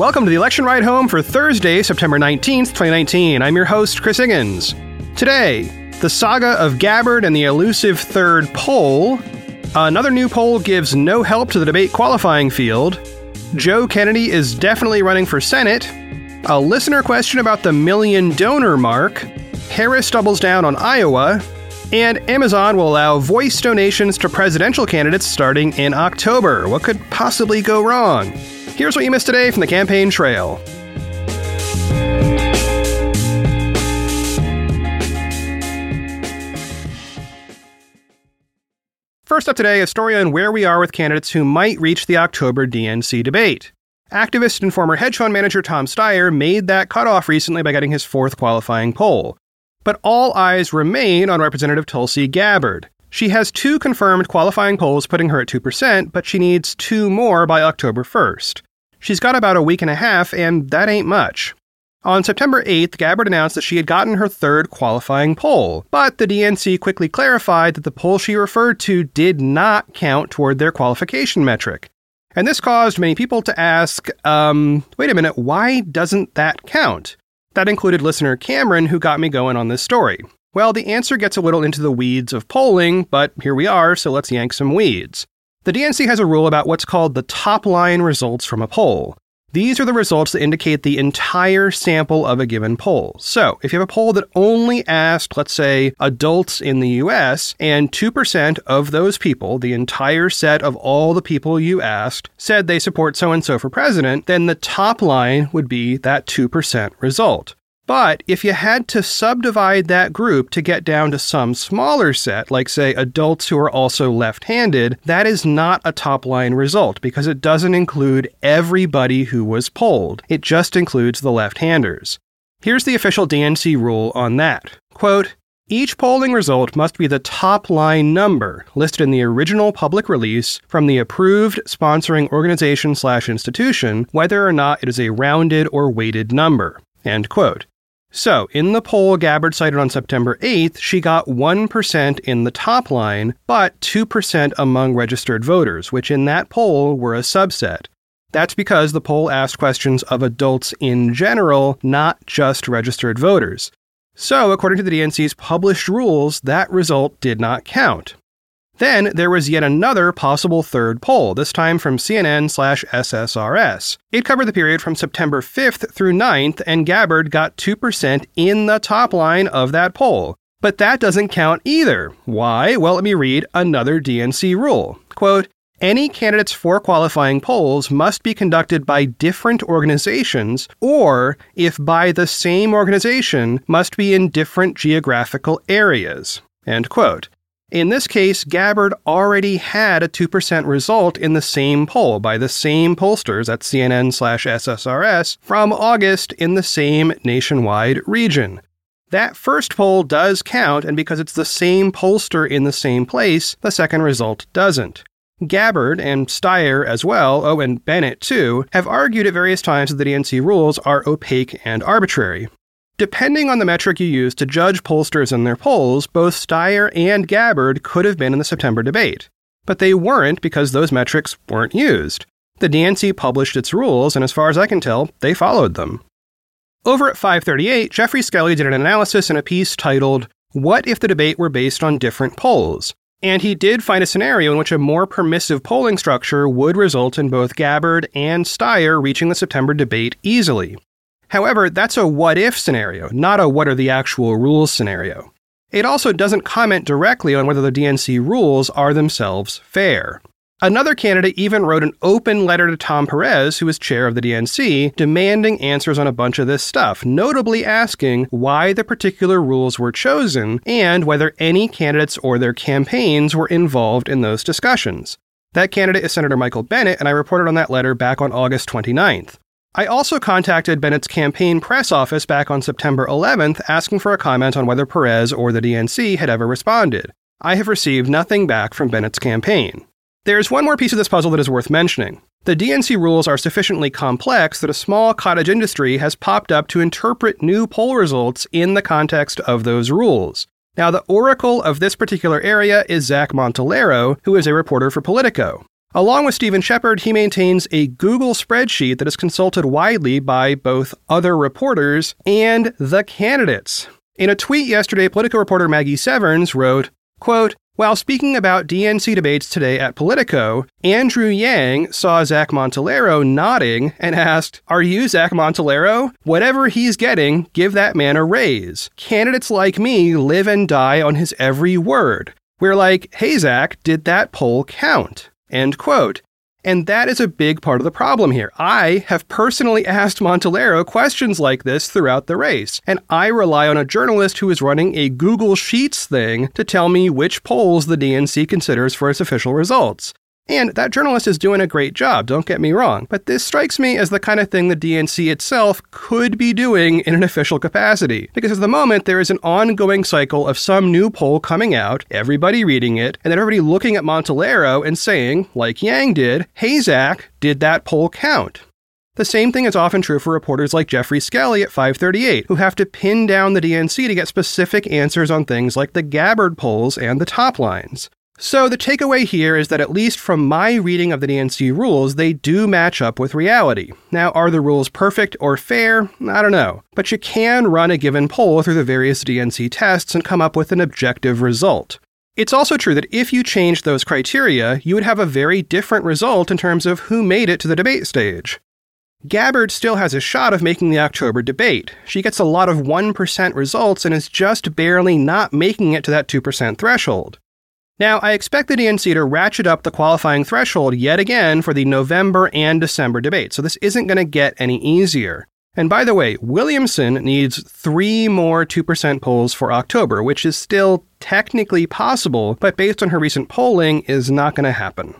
welcome to the election ride home for Thursday, September 19th, 2019. I'm your host, Chris Higgins. Today, the saga of Gabbard and the elusive third poll. Another new poll gives no help to the debate qualifying field. Joe Kennedy is definitely running for Senate. A listener question about the million donor mark. Harris doubles down on Iowa. And Amazon will allow voice donations to presidential candidates starting in October. What could possibly go wrong? Here's what you missed today from the campaign trail. First up today, a story on where we are with candidates who might reach the October DNC debate. Activist and former hedge fund manager Tom Steyer made that cutoff recently by getting his fourth qualifying poll. But all eyes remain on Representative Tulsi Gabbard. She has two confirmed qualifying polls putting her at 2%, but she needs two more by October 1st. She's got about a week and a half, and that ain't much. On September 8th, Gabbard announced that she had gotten her third qualifying poll, but the DNC quickly clarified that the poll she referred to did not count toward their qualification metric. And this caused many people to ask, um, wait a minute, why doesn't that count? That included listener Cameron, who got me going on this story. Well, the answer gets a little into the weeds of polling, but here we are, so let's yank some weeds. The DNC has a rule about what's called the top line results from a poll. These are the results that indicate the entire sample of a given poll. So, if you have a poll that only asked, let's say, adults in the US, and 2% of those people, the entire set of all the people you asked, said they support so and so for president, then the top line would be that 2% result. But if you had to subdivide that group to get down to some smaller set, like say adults who are also left handed, that is not a top line result because it doesn't include everybody who was polled. It just includes the left handers. Here's the official DNC rule on that. Quote, each polling result must be the top line number listed in the original public release from the approved sponsoring organization slash institution, whether or not it is a rounded or weighted number. End quote. So, in the poll Gabbard cited on September 8th, she got 1% in the top line, but 2% among registered voters, which in that poll were a subset. That's because the poll asked questions of adults in general, not just registered voters. So, according to the DNC's published rules, that result did not count. Then there was yet another possible third poll, this time from CNN slash SSRS. It covered the period from September 5th through 9th, and Gabbard got 2% in the top line of that poll. But that doesn't count either. Why? Well, let me read another DNC rule. Quote, any candidate's for qualifying polls must be conducted by different organizations, or, if by the same organization, must be in different geographical areas. End quote. In this case, Gabbard already had a 2% result in the same poll by the same pollsters at CNN slash SSRS from August in the same nationwide region. That first poll does count, and because it's the same pollster in the same place, the second result doesn't. Gabbard and Steyer as well, oh, and Bennet too, have argued at various times that the DNC rules are opaque and arbitrary. Depending on the metric you use to judge pollsters and their polls, both Steyer and Gabbard could have been in the September debate. But they weren't because those metrics weren't used. The DNC published its rules, and as far as I can tell, they followed them. Over at 538, Geoffrey Skelley did an analysis in a piece titled, What if the debate were based on different polls? And he did find a scenario in which a more permissive polling structure would result in both Gabbard and Steyer reaching the September debate easily. However, that's a what if scenario, not a what are the actual rules scenario. It also doesn't comment directly on whether the DNC rules are themselves fair. Another candidate even wrote an open letter to Tom Perez, who is chair of the DNC, demanding answers on a bunch of this stuff, notably asking why the particular rules were chosen and whether any candidates or their campaigns were involved in those discussions. That candidate is Senator Michael Bennet, and I reported on that letter back on August 29th. I also contacted Bennet's campaign press office back on September 11th asking for a comment on whether Perez or the DNC had ever responded. I have received nothing back from Bennet's campaign. There's one more piece of this puzzle that is worth mentioning. The DNC rules are sufficiently complex that a small cottage industry has popped up to interpret new poll results in the context of those rules. Now, the oracle of this particular area is Zach Montellaro, who is a reporter for Politico. Along with Steven Shepard, he maintains a Google spreadsheet that is consulted widely by both other reporters and the candidates. In a tweet yesterday, Politico reporter Maggie Severns wrote, quote, while speaking about DNC debates today at Politico, Andrew Yang saw Zach Montellaro nodding and asked, Are you Zach Montellaro? Whatever he's getting, give that man a raise. Candidates like me live and die on his every word. We're like, Hey, Zach, did that poll count? End quote. And that is a big part of the problem here. I have personally asked Montellaro questions like this throughout the race, and I rely on a journalist who is running a Google Sheets thing to tell me which polls the DNC considers for its official results. And that journalist is doing a great job, don't get me wrong, but this strikes me as the kind of thing the DNC itself could be doing in an official capacity. Because at the moment, there is an ongoing cycle of some new poll coming out, everybody reading it, and then everybody looking at Montellaro and saying, like Yang did, hey, Zach, did that poll count? The same thing is often true for reporters like Geoffrey Skelley at 538, who have to pin down the DNC to get specific answers on things like the Gabbard polls and the top lines. So the takeaway here is that at least from my reading of the DNC rules, they do match up with reality. Now, are the rules perfect or fair? I don't know. But you can run a given poll through the various DNC tests and come up with an objective result. It's also true that if you changed those criteria, you would have a very different result in terms of who made it to the debate stage. Gabbard still has a shot of making the October debate. She gets a lot of 1% results and is just barely not making it to that 2% threshold. Now, I expect the DNC to ratchet up the qualifying threshold yet again for the November and December debate, so this isn't going to get any easier. And by the way, Williamson needs three more 2% polls for October, which is still technically possible, but based on her recent polling, is not going to happen.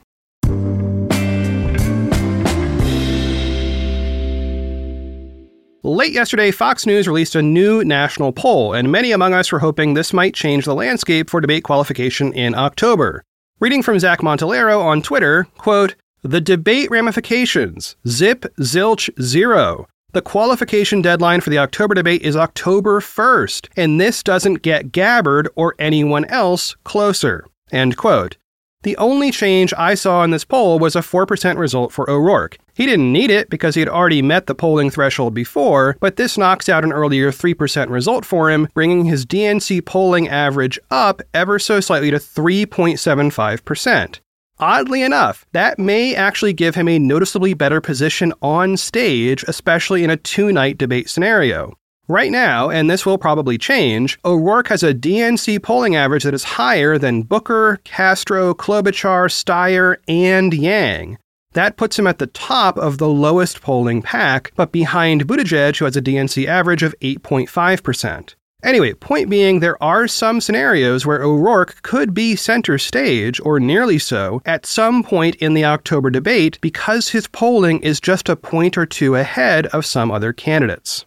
Late yesterday, Fox News released a new national poll, and many among us were hoping this might change the landscape for debate qualification in October. Reading from Zach Montellaro on Twitter, quote, The debate ramifications, zip, zilch, zero. The qualification deadline for the October debate is October 1st, and this doesn't get Gabbard or anyone else closer. End quote. The only change I saw in this poll was a 4% result for O'Rourke. He didn't need it because he had already met the polling threshold before, but this knocks out an earlier 3% result for him, bringing his DNC polling average up ever so slightly to 3.75%. Oddly enough, that may actually give him a noticeably better position on stage, especially in a two night debate scenario. Right now, and this will probably change, O'Rourke has a DNC polling average that is higher than Booker, Castro, Klobuchar, Steyer, and Yang. That puts him at the top of the lowest polling pack, but behind Buttigieg, who has a DNC average of 8.5%. Anyway, point being, there are some scenarios where O'Rourke could be center stage, or nearly so, at some point in the October debate because his polling is just a point or two ahead of some other candidates.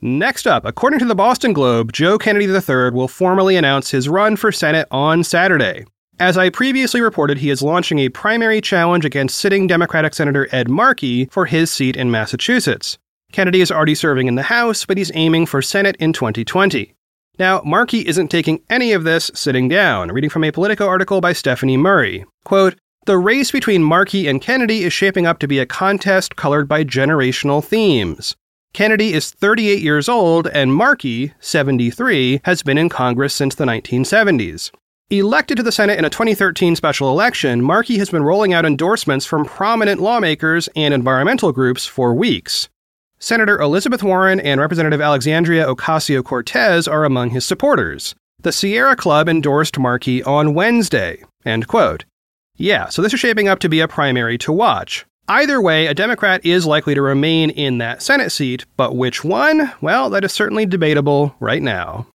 Next up, according to the Boston Globe, Joe Kennedy III will formally announce his run for Senate on Saturday. As I previously reported, he is launching a primary challenge against sitting Democratic Senator Ed Markey for his seat in Massachusetts. Kennedy is already serving in the House, but he's aiming for Senate in 2020. Now, Markey isn't taking any of this sitting down, reading from a Politico article by Stephanie Murray. Quote, the race between Markey and Kennedy is shaping up to be a contest colored by generational themes. Kennedy is 38 years old, and Markey, 73, has been in Congress since the 1970s. Elected to the Senate in a 2013 special election, Markey has been rolling out endorsements from prominent lawmakers and environmental groups for weeks. Senator Elizabeth Warren and Representative Alexandria Ocasio Cortez are among his supporters. The Sierra Club endorsed Markey on Wednesday. End quote. Yeah, so this is shaping up to be a primary to watch. Either way, a Democrat is likely to remain in that Senate seat, but which one? Well, that is certainly debatable right now.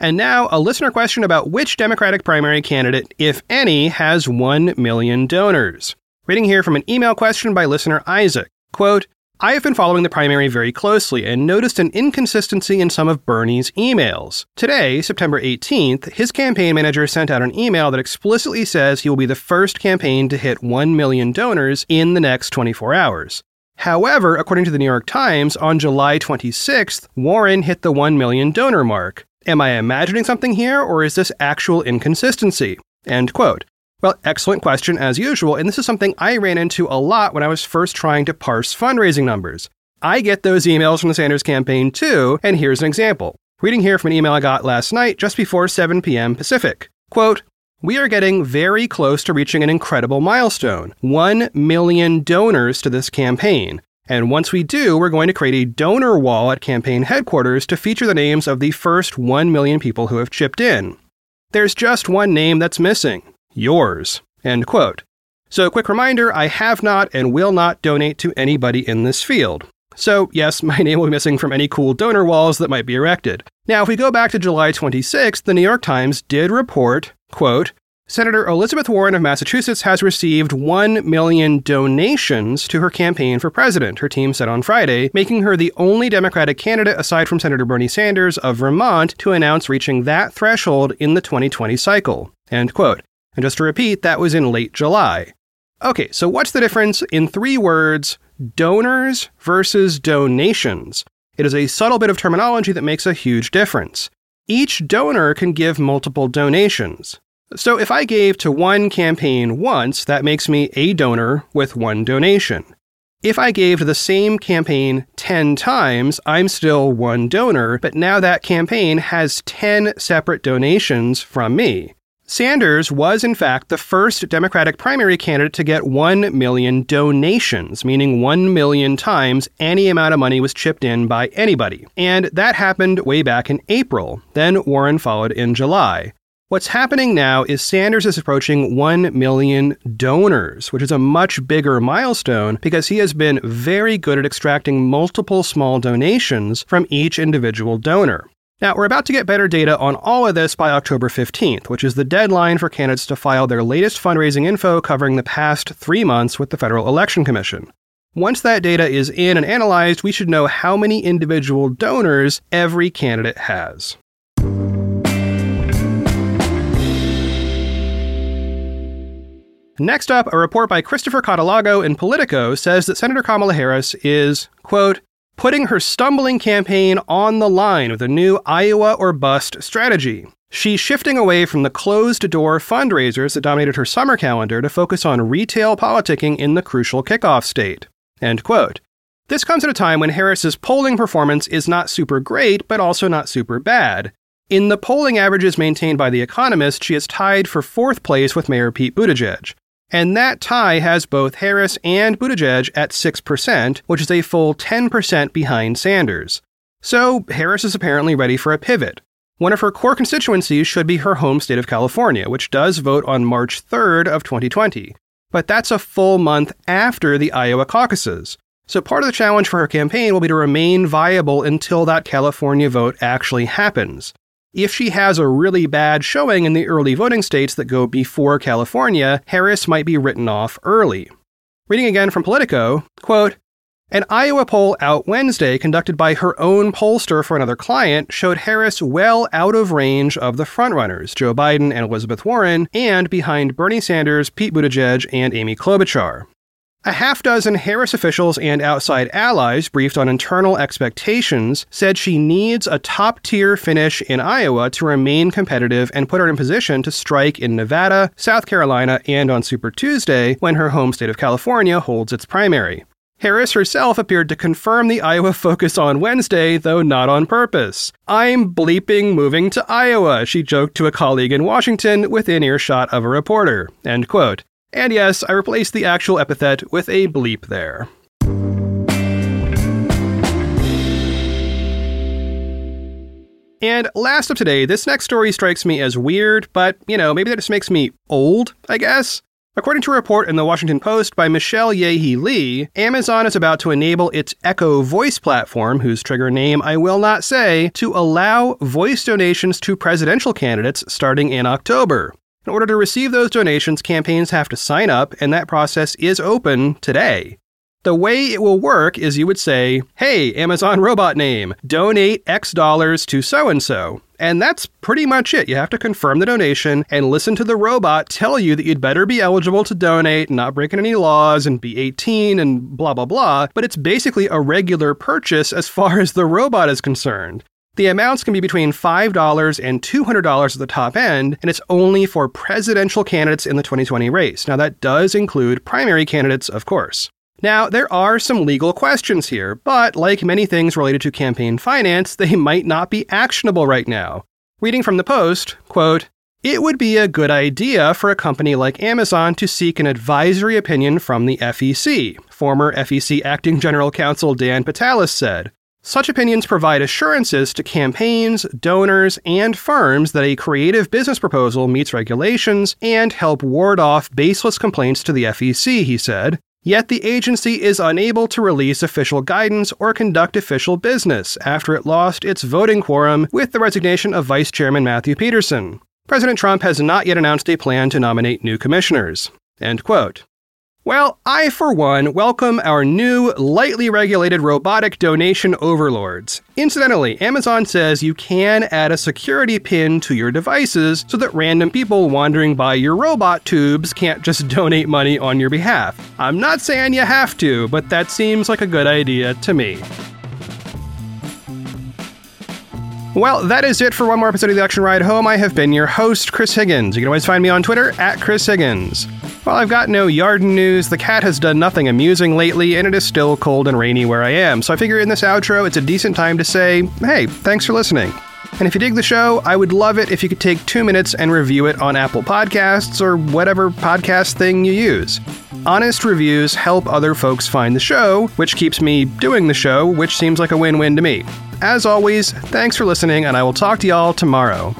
And now, a listener question about which Democratic primary candidate, if any, has 1 million donors. Reading here from an email question by listener Isaac. Quote, I have been following the primary very closely and noticed an inconsistency in some of Bernie's emails. Today, September 18th, his campaign manager sent out an email that explicitly says he will be the first campaign to hit 1 million donors in the next 24 hours. However, according to the New York Times, on July 26th, Warren hit the 1 million donor mark. Am I imagining something here, or is this actual inconsistency? End quote. Well, excellent question as usual, and this is something I ran into a lot when I was first trying to parse fundraising numbers. I get those emails from the Sanders campaign too, and here's an example. Reading here from an email I got last night just before 7 p.m. Pacific. Quote, we are getting very close to reaching an incredible milestone 1 million donors to this campaign. And once we do, we're going to create a donor wall at campaign headquarters to feature the names of the first 1 million people who have chipped in. There's just one name that's missing yours. End quote. So, a quick reminder I have not and will not donate to anybody in this field. So, yes, my name will be missing from any cool donor walls that might be erected. Now, if we go back to July 26th, the New York Times did report, quote, Senator Elizabeth Warren of Massachusetts has received 1 million donations to her campaign for president, her team said on Friday, making her the only Democratic candidate aside from Senator Bernie Sanders of Vermont to announce reaching that threshold in the 2020 cycle. End quote. And just to repeat, that was in late July. Okay, so what's the difference in three words donors versus donations? It is a subtle bit of terminology that makes a huge difference. Each donor can give multiple donations. So if I gave to one campaign once, that makes me a donor with one donation. If I gave to the same campaign 10 times, I'm still one donor, but now that campaign has 10 separate donations from me. Sanders was, in fact, the first Democratic primary candidate to get 1 million donations, meaning 1 million times any amount of money was chipped in by anybody. And that happened way back in April. Then Warren followed in July. What's happening now is Sanders is approaching 1 million donors, which is a much bigger milestone because he has been very good at extracting multiple small donations from each individual donor. Now, we're about to get better data on all of this by October 15th, which is the deadline for candidates to file their latest fundraising info covering the past three months with the Federal Election Commission. Once that data is in and analyzed, we should know how many individual donors every candidate has. Next up, a report by Christopher Cadelago in Politico says that Senator Kamala Harris is, quote, putting her stumbling campaign on the line with a new Iowa or bust strategy. She's shifting away from the closed door fundraisers that dominated her summer calendar to focus on retail politicking in the crucial kickoff state. End quote. This comes at a time when Harris's polling performance is not super great, but also not super bad. In the polling averages maintained by The Economist, she is tied for fourth place with Mayor Pete Buttigieg. And that tie has both Harris and Buttigieg at 6%, which is a full 10% behind Sanders. So Harris is apparently ready for a pivot. One of her core constituencies should be her home state of California, which does vote on March 3rd of 2020. But that's a full month after the Iowa caucuses. So part of the challenge for her campaign will be to remain viable until that California vote actually happens if she has a really bad showing in the early voting states that go before California, Harris might be written off early. Reading again from Politico, quote, an Iowa poll out Wednesday, conducted by her own pollster for another client, showed Harris well out of range of the frontrunners, Joe Biden and Elizabeth Warren, and behind Bernie Sanders, Pete Buttigieg, and Amy Klobuchar. A half dozen Harris officials and outside allies, briefed on internal expectations, said she needs a top tier finish in Iowa to remain competitive and put her in position to strike in Nevada, South Carolina, and on Super Tuesday when her home state of California holds its primary. Harris herself appeared to confirm the Iowa focus on Wednesday, though not on purpose. I'm bleeping moving to Iowa, she joked to a colleague in Washington within earshot of a reporter. End quote. And yes, I replaced the actual epithet with a bleep there. And last of today, this next story strikes me as weird, but, you know, maybe that just makes me old, I guess. According to a report in the Washington Post by Michelle Ye Hee Lee, Amazon is about to enable its Echo voice platform, whose trigger name I will not say, to allow voice donations to presidential candidates starting in October. In order to receive those donations, campaigns have to sign up, and that process is open today. The way it will work is you would say, Hey, Amazon robot name, donate X dollars to so and so. And that's pretty much it. You have to confirm the donation and listen to the robot tell you that you'd better be eligible to donate, not breaking any laws, and be 18 and blah, blah, blah. But it's basically a regular purchase as far as the robot is concerned. The amounts can be between $5 and $200 at the top end, and it's only for presidential candidates in the 2020 race. Now, that does include primary candidates, of course. Now, there are some legal questions here, but like many things related to campaign finance, they might not be actionable right now. Reading from the Post, quote, it would be a good idea for a company like Amazon to seek an advisory opinion from the FEC, former FEC Acting General Counsel Dan Petalas said. Such opinions provide assurances to campaigns, donors, and firms that a creative business proposal meets regulations and help ward off baseless complaints to the FEC, he said. Yet the agency is unable to release official guidance or conduct official business after it lost its voting quorum with the resignation of Vice Chairman Matthew Peterson. President Trump has not yet announced a plan to nominate new commissioners. End quote. Well, I, for one, welcome our new, lightly regulated robotic donation overlords. Incidentally, Amazon says you can add a security pin to your devices so that random people wandering by your robot tubes can't just donate money on your behalf. I'm not saying you have to, but that seems like a good idea to me. Well, that is it for one more episode of the Election Ride Home. I have been your host, Chris Higgins. You can always find me on Twitter at Chris Higgins. While I've got no Yarden news, the cat has done nothing amusing lately, and it is still cold and rainy where I am. So I figure in this outro, it's a decent time to say, hey, thanks for listening. And if you dig the show, I would love it if you could take two minutes and review it on Apple Podcasts or whatever podcast thing you use. Honest reviews help other folks find the show, which keeps me doing the show, which seems like a win win to me. As always, thanks for listening, and I will talk to y'all tomorrow.